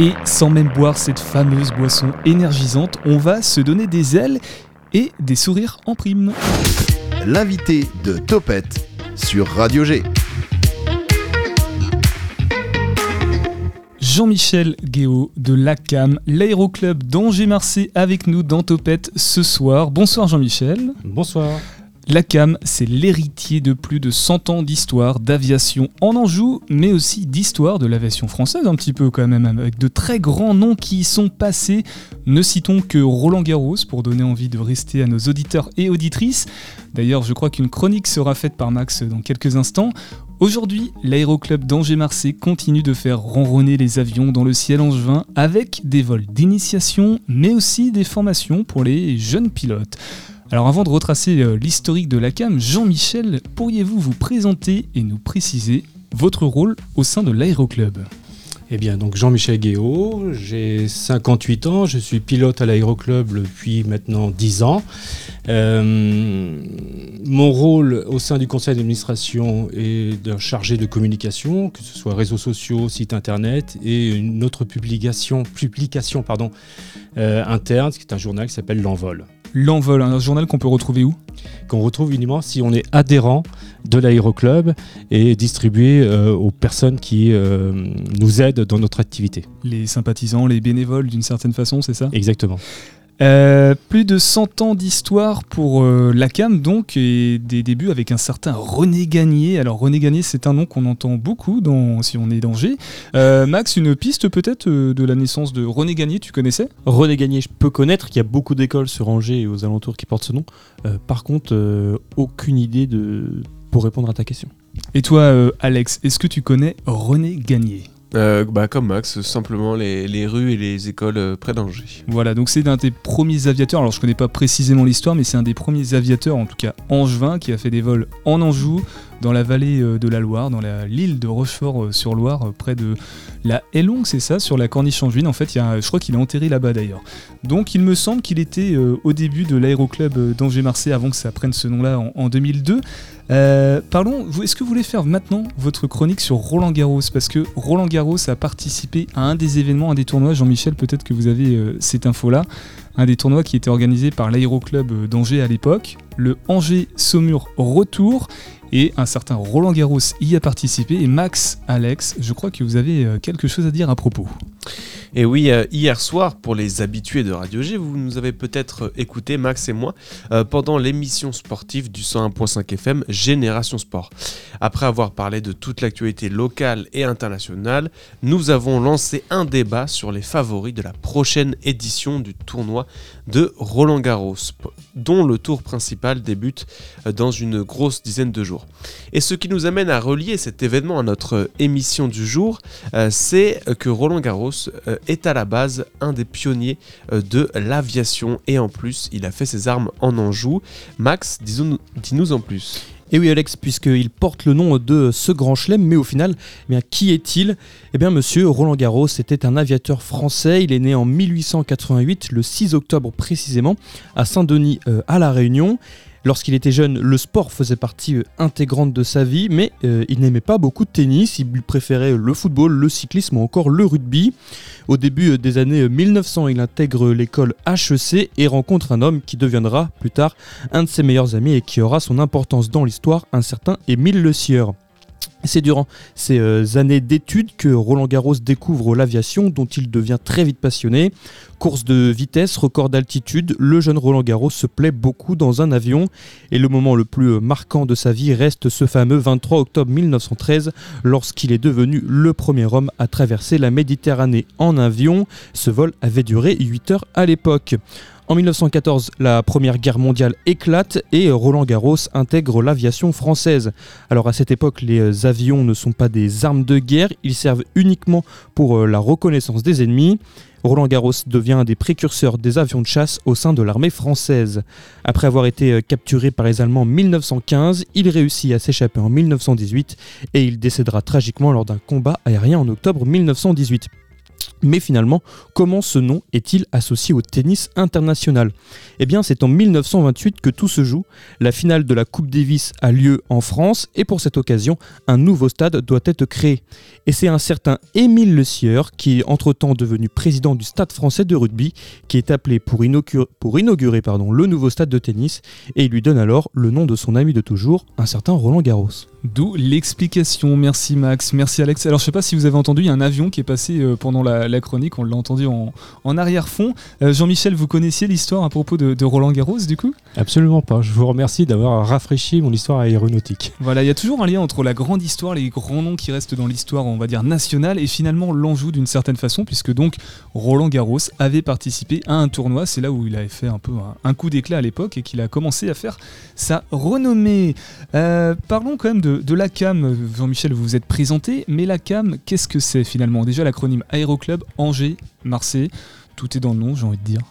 Et sans même boire cette fameuse boisson énergisante, on va se donner des ailes et des sourires en prime. L'invité de Topette sur Radio G. Jean-Michel Guéot de l'ACAM, l'aéroclub d'Angers-Marseille avec nous dans Topette ce soir. Bonsoir Jean-Michel. Bonsoir. L'ACAM, c'est l'héritier de plus de 100 ans d'histoire d'aviation en Anjou, mais aussi d'histoire de l'aviation française un petit peu quand même, avec de très grands noms qui y sont passés. Ne citons que Roland Garros pour donner envie de rester à nos auditeurs et auditrices. D'ailleurs, je crois qu'une chronique sera faite par Max dans quelques instants. Aujourd'hui, l'aéroclub d'Angers-Marseille continue de faire ronronner les avions dans le ciel angevin avec des vols d'initiation, mais aussi des formations pour les jeunes pilotes. Alors avant de retracer euh, l'historique de la CAM, Jean-Michel, pourriez-vous vous présenter et nous préciser votre rôle au sein de l'aéroclub? Eh bien, donc Jean-Michel Guéot, j'ai 58 ans, je suis pilote à l'aéroclub depuis maintenant 10 ans. Euh, mon rôle au sein du conseil d'administration est d'un chargé de communication, que ce soit réseaux sociaux, site internet et une autre publication, publication pardon, euh, interne, qui est un journal qui s'appelle L'Envol. L'Envol, un journal qu'on peut retrouver où? Qu'on retrouve uniquement si on est adhérent de l'aéroclub et distribué euh, aux personnes qui euh, nous aident dans notre activité. Les sympathisants, les bénévoles d'une certaine façon, c'est ça? Exactement. Euh, plus de 100 ans d'histoire pour euh, la CAM, donc, et des débuts avec un certain René Gagné. Alors, René Gagné, c'est un nom qu'on entend beaucoup dans, si on est d'Angers. Euh, Max, une piste peut-être de la naissance de René Gagné, tu connaissais? René Gagné, je peux connaître, qu'il y a beaucoup d'écoles sur Angers et aux alentours qui portent ce nom. par contre, aucune idée de... pour répondre à ta question. Et toi, Alex, est-ce que tu connais René Gagné euh, bah, comme Max, simplement les, rues et les écoles euh, près d'Angers. Voilà, donc c'est un des premiers aviateurs, alors je connais pas précisément l'histoire, mais c'est un des premiers aviateurs, en tout cas angevin, qui a fait des vols en Anjou, dans la vallée euh, de la Loire, dans l'île de Rochefort-sur-Loire, près de la Hellongue, c'est ça, sur la corniche angevine. En fait, il y a, je crois qu'il est enterré là-bas d'ailleurs. Donc il me semble qu'il était au début de l'aéroclub d'Angers-Marseille, avant que ça prenne ce nom-là en, en 2002. Euh, parlons, est-ce que vous voulez faire maintenant votre chronique sur Roland Garros? Parce que Roland Garros a participé à un des événements, un des tournois. Jean-Michel, peut-être que vous avez euh, cette info-là. Un des tournois qui était organisé par l'Aéroclub euh, d'Angers à l'époque, le Angers Saumur Retour. Et un certain Roland Garros y a participé. Et Max, Alex, je crois que vous avez quelque chose à dire à propos. Et oui, euh, hier soir, pour les habitués de Radio G, vous nous avez peut-être écouté, Max et moi, euh, pendant l'émission sportive du 101.5 FM Génération Sport. Après avoir parlé de toute l'actualité locale et internationale, nous avons lancé un débat sur les favoris de la prochaine édition du tournoi de Roland Garros, dont le tour principal débute euh, dans une grosse dizaine de jours. Et ce qui nous amène à relier cet événement à notre émission du jour, c'est que Roland Garros est à la base un des pionniers euh, de l'aviation et en plus il a fait ses armes en Anjou. Max, dis-nous en plus. Et oui Alex, puisqu'il porte le nom de ce grand chelem, mais au final, eh qui est-il? Eh bien monsieur Roland Garros était un aviateur français, il est né en 1888, le 6 octobre précisément, à Saint-Denis euh, à La Réunion. Lorsqu'il était jeune, le sport faisait partie euh, intégrante de sa vie, mais euh, il n'aimait pas beaucoup de tennis, il préférait le football, le cyclisme ou encore le rugby. Au début euh, des années 1900, il intègre l'école HEC et rencontre un homme qui deviendra plus tard un de ses meilleurs amis et qui aura son importance dans l'histoire, un certain Émile Le Sieur. C'est durant ces euh, années d'études que Roland Garros découvre l'aviation dont il devient très vite passionné. Course de vitesse, record d'altitude, le jeune Roland Garros se plaît beaucoup dans un avion et le moment le plus marquant de sa vie reste ce fameux 23 octobre 1913 lorsqu'il est devenu le premier homme à traverser la Méditerranée en avion. Ce vol avait duré 8 heures à l'époque. En 1914, la Première Guerre mondiale éclate et Roland Garros intègre l'aviation française. Alors à cette époque, les avions ne sont pas des armes de guerre, ils servent uniquement pour euh, la reconnaissance des ennemis. Roland Garros devient un des précurseurs des avions de chasse au sein de l'armée française. Après avoir été euh, capturé par les Allemands en 1915, il réussit à s'échapper en 1918 et il décédera tragiquement lors d'un combat aérien en octobre 1918. Mais finalement, comment ce nom est-il associé au tennis international? Eh bien, c'est en 1928 que tout se joue. La finale de la Coupe Davis a lieu en France et pour cette occasion, un nouveau stade doit être créé. Et c'est un certain Émile Le Sieur, qui est entre-temps devenu président du Stade français de rugby, qui est appelé pour, inaugurer, le nouveau stade de tennis et il lui donne alors le nom de son ami de toujours, un certain Roland Garros. D'où l'explication. Merci Max, merci Alex. Alors je sais pas si vous avez entendu, il y a un avion qui est passé euh, pendant la, la chronique, on l'a entendu en, en arrière-fond. Euh, Jean-Michel, vous connaissiez l'histoire à propos de, de Roland Garros du coup? Absolument pas. Je vous remercie d'avoir rafraîchi mon histoire aéronautique. Voilà, il y a toujours un lien entre la grande histoire, les grands noms qui restent dans l'histoire, on va dire nationale, et finalement l'Anjou d'une certaine façon, puisque donc Roland Garros avait participé à un tournoi. C'est là où il avait fait un peu un, un coup d'éclat à l'époque et qu'il a commencé à faire sa renommée. Euh, parlons quand même de, de la CAM. Jean-Michel, vous vous êtes présenté, mais la CAM, qu'est-ce que c'est finalement? Déjà l'acronyme Aéroclub Angers, Marseille, tout est dans le nom, j'ai envie de dire.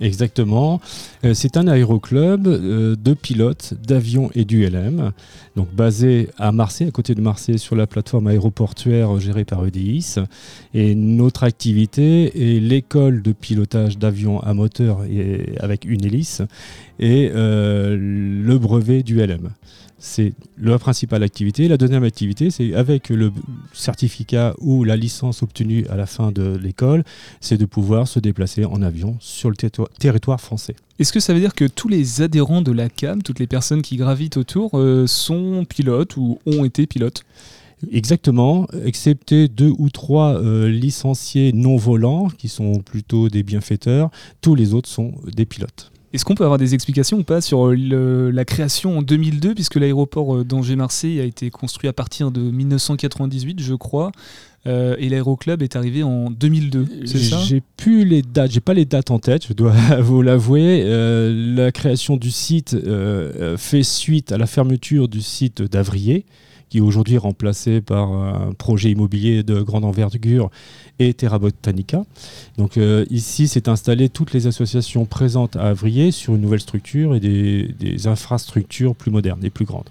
Exactement. Euh, c'est un aéroclub euh, de pilotes d'avions et d'ULM, donc basé à Marseille, à côté de Marseille, sur la plateforme aéroportuaire gérée par EDIS. Et notre activité est l'école de pilotage d'avions à moteur avec une hélice et euh, le brevet d'ULM. C'est la principale activité. La deuxième activité, c'est avec le certificat ou la licence obtenue à la fin de l'école, c'est de pouvoir se déplacer en avion sur le territoire- français. Est-ce que ça veut dire que tous les adhérents de la CAM, toutes les personnes qui gravitent autour, euh, sont pilotes ou ont été pilotes? Exactement, excepté deux ou trois euh, licenciés non volants, qui sont plutôt des bienfaiteurs, tous les autres sont des pilotes. Est-ce qu'on peut avoir des explications ou pas sur euh, le- la création en 2002, puisque l'aéroport euh, d'Angers-Marseille a été construit à partir de 1998, je crois, euh, et l'aéroclub est arrivé en 2002, c'est ça? J'ai plus les dates, j'ai pas les dates en tête, je dois vous l'avouer. Euh, la création du site euh, fait suite à la fermeture du site d'Avrier, qui est aujourd'hui remplacé par un projet immobilier de grande envergure et Terra Botanica. Donc euh, ici, c'est installé toutes les associations présentes à Avrier sur une nouvelle structure et des, des infrastructures plus modernes et plus grandes.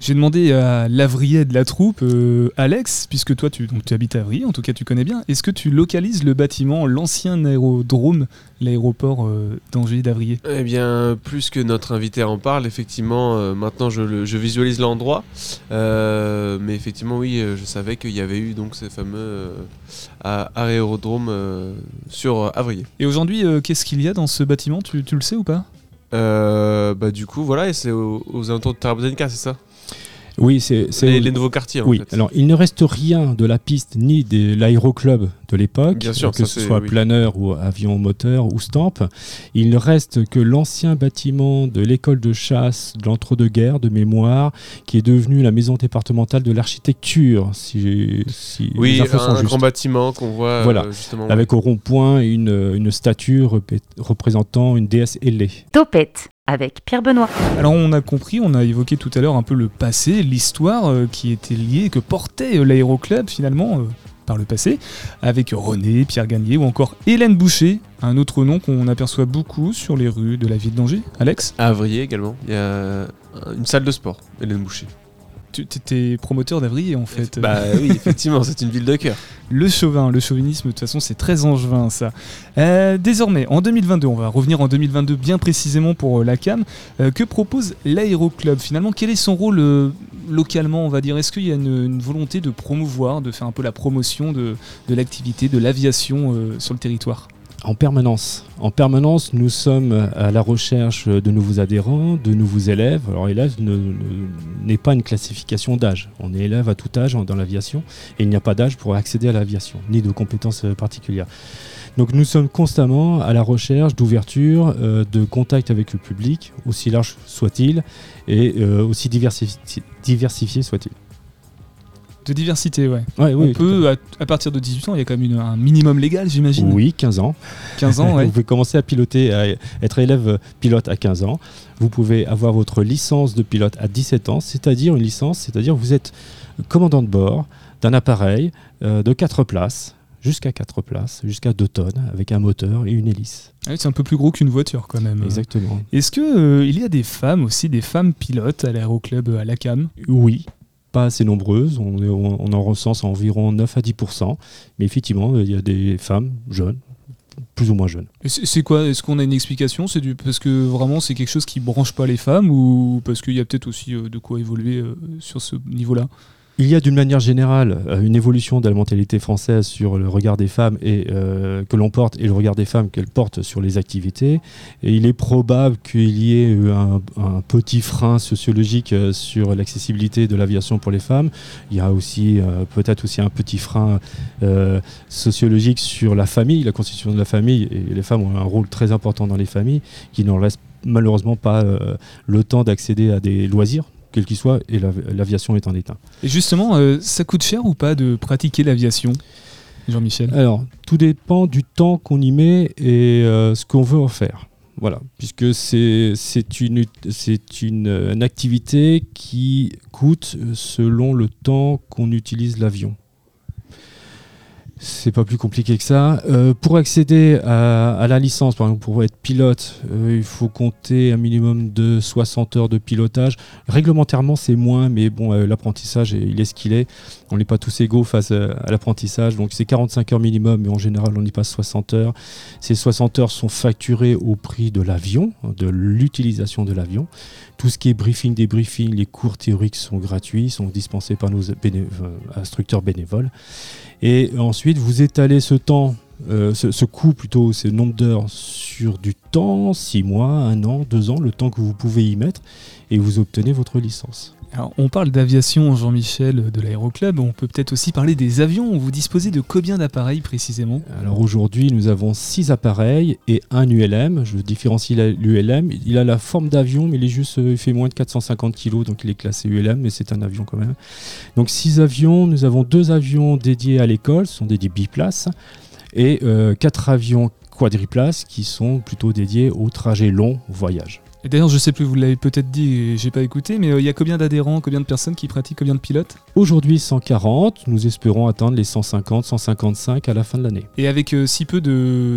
J'ai demandé à l'avrier de la troupe, euh, Alex, puisque toi tu, donc, tu habites à Avrier, en tout cas tu connais bien, est-ce que tu localises le bâtiment, l'ancien aérodrome, l'aéroport euh, d'Angers d'Avrier? Eh bien, plus que notre invité en parle, effectivement, euh, maintenant je, le- je visualise l'endroit. Euh, mais effectivement, oui, je savais qu'il y avait eu donc ces fameux a- aérodromes euh, sur Avrier. Et aujourd'hui, qu'est-ce qu'il y a dans ce bâtiment? Tu, tu le sais ou pas? Euh, bah, du coup, voilà, et c'est aux, aux alentours de Terra Botanica, c'est ça? Oui, c'est les, les nouveaux quartiers, en Oui, fait. alors il ne reste rien de la piste ni de l'aéroclub de l'époque, que ça, ce soit oui. planeur ou avion moteur ou stamp. Il ne reste que l'ancien bâtiment de l'école de chasse de l'entre-deux-guerres de mémoire, qui est devenu la maison départementale de l'architecture, si, si Oui, les infos sont un, un justes. grand bâtiment qu'on voit euh, Voilà. justement. Avec au rond-point une, une statue représentant une déesse ailée. Topette avec Pierre Benoît. Alors on a compris, on a évoqué tout à l'heure un peu le passé, l'histoire euh, qui était liée, que portait euh, l'aéroclub finalement euh, par le passé, avec René, Pierre Gagné ou encore Hélène Boucher, un autre nom qu'on aperçoit beaucoup sur les rues de la ville d'Angers. Alex, À Avrier également, il y a une salle de sport, Hélène Boucher. Tu étais promoteur d'Avrier en fait. Bah oui, effectivement, c'est une ville de cœur. Le chauvin, le chauvinisme, de toute façon, c'est très angevin, ça. Euh, désormais, en 2022, on va revenir en 2022 bien précisément pour euh, la CAM. Euh, que propose l'aéroclub Finalement, quel est son rôle localement, on va dire? Est-ce qu'il y a une, une volonté de promouvoir, de faire un peu la promotion de, de l'activité, de l'aviation sur le territoire? En permanence. En permanence, nous sommes à la recherche de nouveaux adhérents, de nouveaux élèves. Alors, élève ne- ne- n'est pas une classification d'âge. On est élève à tout âge dans l'aviation et il n'y a pas d'âge pour accéder à l'aviation, ni de compétences euh, particulières. Donc, nous sommes constamment à la recherche d'ouverture, euh, de contact avec le public, aussi large soit-il, et euh, aussi diversifi- diversifié soit-il. De diversité, ouais. Ouais, oui, on peut, à, à partir de 18 ans, il y a quand même une- un minimum légal, j'imagine Oui, 15 ans. 15 ans, ouais. Vous pouvez commencer à piloter, à être élève pilote à 15 ans. Vous pouvez avoir votre licence de pilote à 17 ans, c'est-à-dire une licence, c'est-à-dire vous êtes commandant de bord d'un appareil euh, de 4 places, jusqu'à 4 places, jusqu'à 2 tonnes, avec un moteur et une hélice. Ah oui, c'est un peu plus gros qu'une voiture quand même. Exactement. Est-ce que euh, il y a des femmes aussi, des femmes pilotes à l'aéroclub, euh, à la CAM? Oui. Pas assez nombreuses. On, en recense environ 9 à 10%. Mais effectivement, il y a des femmes jeunes, plus ou moins jeunes. C'est quoi? Est-ce qu'on a une explication? C'est parce que vraiment c'est quelque chose qui branche pas les femmes ou parce qu'il y a peut-être aussi euh, de quoi évoluer euh, sur ce niveau-là? Il y a d'une manière générale euh, une évolution de la mentalité française sur le regard des femmes et, euh, que l'on porte et le regard des femmes qu'elles portent sur les activités. Et il est probable qu'il y ait eu un, petit frein sociologique euh, sur l'accessibilité de l'aviation pour les femmes. Il y a aussi peut-être aussi un petit frein sociologique sur la famille, la constitution de la famille. Et les femmes ont un rôle très important dans les familles qui n'en laissent malheureusement pas le temps d'accéder à des loisirs, quels qu'ils soient, et l'av- l'aviation est en état. Et justement, euh, ça coûte cher ou pas de pratiquer l'aviation Jean-Michel? Alors, tout dépend du temps qu'on y met et euh, ce qu'on veut en faire. Voilà, puisque c'est une, euh, une activité qui coûte selon le temps qu'on utilise l'avion. C'est pas plus compliqué que ça. Euh, pour accéder à, la licence, par exemple, pour être pilote, euh, il faut compter un minimum de 60 heures de pilotage. Réglementairement, c'est moins, mais bon, euh, l'apprentissage, il est ce qu'il est. On n'est pas tous égaux face à, l'apprentissage. Donc, c'est 45 heures minimum, mais en général, on y passe 60 heures. Ces 60 heures sont facturées au prix de l'avion, de l'utilisation de l'avion. Tout ce qui est briefing, débriefing, les cours théoriques sont gratuits, sont dispensés par nos instructeurs bénévoles. Et ensuite, vous étalez ce temps, euh, ce, ce coût plutôt, ce nombre d'heures sur du temps, 6 mois, 1 an, 2 ans, le temps que vous pouvez y mettre, et vous obtenez votre licence. On parle d'aviation, Jean-Michel, de l'Aéroclub. On peut peut-être aussi parler des avions. Vous disposez de combien d'appareils précisément? Alors aujourd'hui, nous avons 6 appareils et un ULM. Je différencie l'ULM. Il a la forme d'avion, mais il, est juste, euh, il fait moins de 450 kg, donc il est classé ULM, mais c'est un avion quand même. Donc 6 avions. Nous avons deux avions dédiés à l'école, ce sont dédiés biplaces, et 4 avions quadriplaces qui sont plutôt dédiés au trajet long, au voyage. Et D'ailleurs, je sais plus, vous l'avez peut-être dit et j'ai pas écouté, mais euh, il y a combien d'adhérents, combien de personnes qui pratiquent, combien de pilotes? Aujourd'hui 140, nous espérons atteindre les 150, 155 à la fin de l'année. Et avec euh, si peu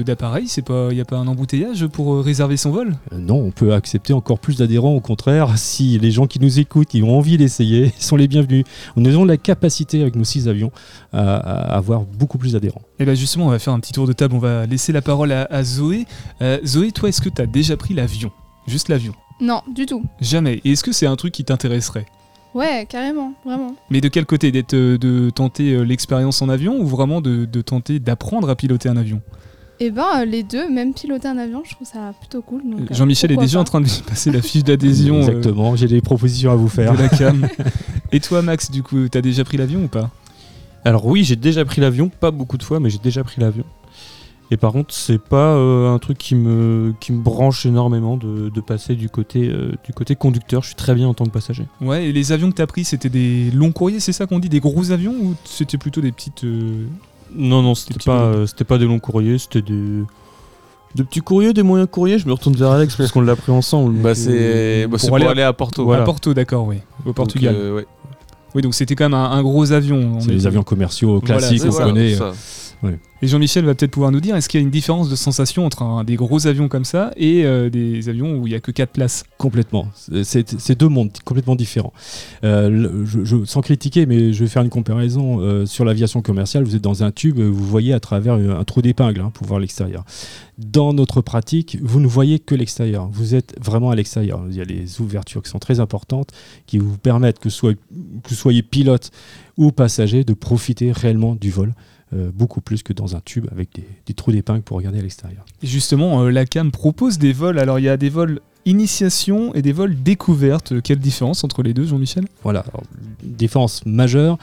d'appareils, il n'y a pas un embouteillage pour euh, réserver son vol? Non, on peut accepter encore plus d'adhérents. Au contraire, si les gens qui nous écoutent, qui ont envie d'essayer, sont les bienvenus. Nous avons la capacité avec nos six avions à, à avoir beaucoup plus d'adhérents. Et bien justement, on va faire un petit tour de table, on va laisser la parole à, à Zoé. Zoé, toi, est-ce que tu as déjà pris l'avion? Juste l'avion Non, du tout. Jamais. Et est-ce que c'est un truc qui t'intéresserait? Ouais, carrément, vraiment. Mais de quel côté? D'être, euh, De tenter euh, l'expérience en avion ou vraiment de, de tenter d'apprendre à piloter un avion? Et ben euh, les deux, même piloter un avion, je trouve ça plutôt cool. donc, euh, Jean-Michel est pourquoi déjà en pas. train de passer la fiche d'adhésion euh, Exactement, j'ai des propositions à vous faire. de la cam. Et toi, Max, du coup, t'as déjà pris l'avion ou pas? Alors oui, j'ai déjà pris l'avion, pas beaucoup de fois, mais j'ai déjà pris l'avion. Et par contre, c'est pas euh, un truc qui me, qui me branche énormément de, de passer du côté, euh, du côté conducteur. Je suis très bien en tant que passager. Ouais, et les avions que t'as pris, c'était des longs courriers, c'est ça qu'on dit? Des gros avions ou c'était plutôt des petites. euh, Non, non, Des c'était petits pas, euh, c'était pas des longs courriers, c'était des, des petits courriers, des moyens courriers. Je me retourne vers Alex parce qu'on l'a pris ensemble. Bah, c'est bah, c'est pour pour, aller aller à- Porto. Voilà. À Porto, d'accord, oui. Au Donc, Portugal. euh, ouais. Oui, donc c'était quand même un, un gros avion. On C'est est- les avions commerciaux classiques c'est qu'on ça, connaît. ça. Jean-Michel va peut-être pouvoir nous dire est-ce qu'il y a une différence de sensation entre un- des gros avions comme ça et euh, des avions où il y a que 4 places? Complètement. C'est- deux mondes complètement différents. Euh, je- sans critiquer, mais je vais faire une comparaison. euh, sur l'aviation commerciale, vous êtes dans un tube, vous voyez à travers un trou d'épingle hein, pour voir l'extérieur. Dans notre pratique, vous ne voyez que l'extérieur. Vous êtes vraiment à l'extérieur. Il y a les ouvertures qui sont très importantes, qui vous permettent, que, soit, que vous soyez pilote ou passager, de profiter réellement du vol. euh, beaucoup plus que dans un tube avec des, des trous d'épingle pour regarder à l'extérieur. Justement, euh, la CAM propose des vols. Alors il y a des vols initiation et des vols découverte. Quelle différence entre les deux, Jean-Michel? Voilà, alors, différence majeure.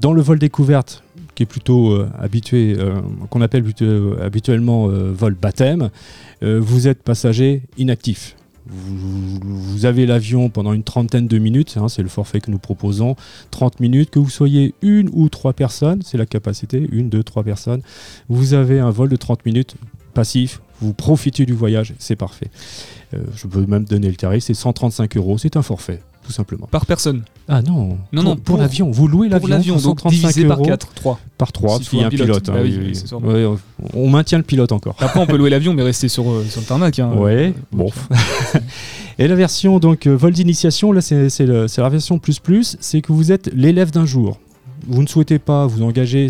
Dans le vol découverte, qui est plutôt euh, habitué, euh, qu'on appelle plutôt, euh, habituellement vol baptême, vous êtes passager inactif. Vous, avez l'avion pendant une trentaine de minutes, hein, c'est le forfait que nous proposons, 30 minutes, que vous soyez une ou trois personnes, c'est la capacité, une, deux, trois personnes, vous avez un vol de 30 minutes passif, vous profitez du voyage, c'est parfait. Euh, je peux même donner le tarif, c'est 135 euros, c'est un forfait, tout simplement. Par personne. Ah non, Non, pour, non, pour pour- l'avion, vous louez Pour l'avion l'avion, pour donc 135 divisé par euros 4, 3. par 3 S'il y a un pilote. pilote. hein, Bah oui, oui, oui. Ouais, on- on maintient le pilote encore. Après, on peut louer l'avion, mais rester sur, euh, sur le tarmac. Hein. Ouais, Euh, bon. Et la version donc euh, vol d'initiation, là c'est c'est le- c'est la version plus plus, c'est que vous êtes l'élève d'un jour. Vous ne souhaitez pas vous engager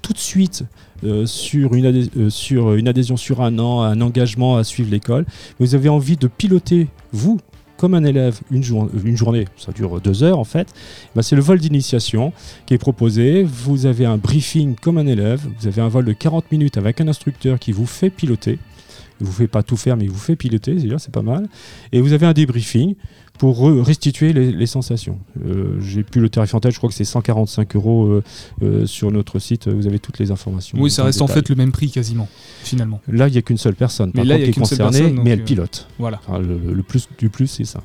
tout de suite euh, sur, une adhé- euh, sur une adhésion sur un an, un engagement à suivre l'école. Vous avez envie de piloter, vous, comme un élève, une, jour- une journée, ça dure deux heures en fait, Ben, c'est le vol d'initiation qui est proposé. Vous avez un briefing comme un élève, vous avez un vol de 40 minutes avec un instructeur qui vous fait piloter. Il vous fait pas tout faire, mais il vous fait piloter, c'est pas mal. Et vous avez un débriefing pour re- restituer les, les sensations. Euh, J'ai plus le tarif en tête, je crois que c'est 145 euros euh, euh, sur notre site. Vous avez toutes les informations. Oui, ça reste en détail. fait le même prix quasiment, finalement. Là, il n'y a qu'une seule personne. Mais Par là, il y contre, a qui est concernée, personne, mais elle euh, pilote. Voilà. Enfin, le, le plus du plus, c'est ça.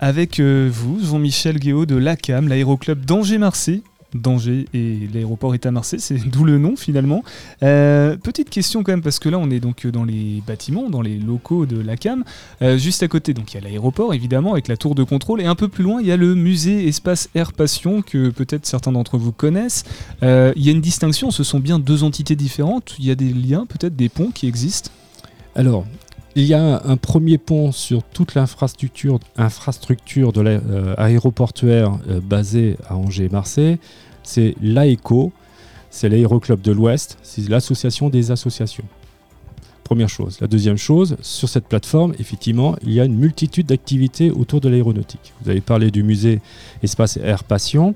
Avec euh, vous, Jean-Michel Guéot de l'ACAM, l'aéroclub d'Angers-Marseille. d'Angers et l'aéroport est à Marseille, c'est d'où le nom finalement. Euh, petite question quand même, parce que là on est donc dans les bâtiments, dans les locaux de l'ACAM. Euh, juste à côté, donc il y a l'aéroport évidemment avec la tour de contrôle, et un peu plus loin il y a le musée Espace Air Passion que peut-être certains d'entre vous connaissent. Euh, il y a une distinction, ce sont bien deux entités différentes, il y a des liens, peut-être des ponts qui existent. Alors, il y a un premier pont sur toute l'infrastructure infrastructure de l'aéroportuaire basée à Angers-Marseille. C'est l'AECO, c'est l'aéroclub de l'Ouest, c'est l'association des associations. Première chose. La deuxième chose, sur cette plateforme, effectivement, il y a une multitude d'activités autour de l'aéronautique. Vous avez parlé du musée Espace Air Passion.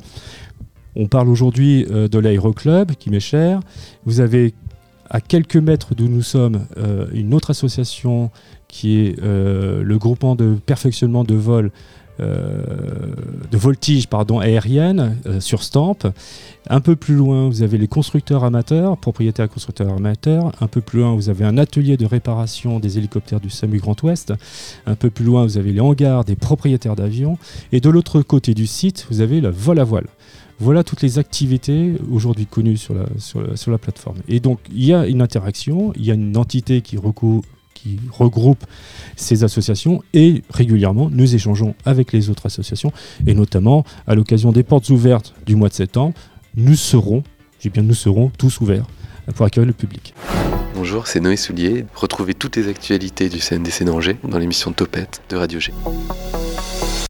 On parle aujourd'hui euh, de l'aéroclub, qui m'est cher. Vous avez à quelques mètres d'où nous sommes euh, une autre association qui est euh, le groupement de perfectionnement de vol de voltige pardon, aérienne euh, sur Stamp. Un peu plus loin, vous avez les constructeurs amateurs, propriétaires constructeurs amateurs. Un peu plus loin, vous avez un atelier de réparation des hélicoptères du SAMU Grand Ouest. Un peu plus loin, vous avez les hangars des propriétaires d'avions. Et de l'autre côté du site, vous avez le vol à voile. Voilà toutes les activités aujourd'hui connues sur la, plateforme. Et donc, il y a une interaction, il y a une entité qui, recou- qui regroupe ces associations et régulièrement, nous échangeons avec les autres associations et notamment à l'occasion des portes ouvertes du mois de septembre, nous serons, j'ai bien nous serons tous ouverts pour accueillir le public. Bonjour, c'est Noé Soulier. Retrouvez toutes les actualités du CNDC d'Angers dans l'émission Topette de Radio G.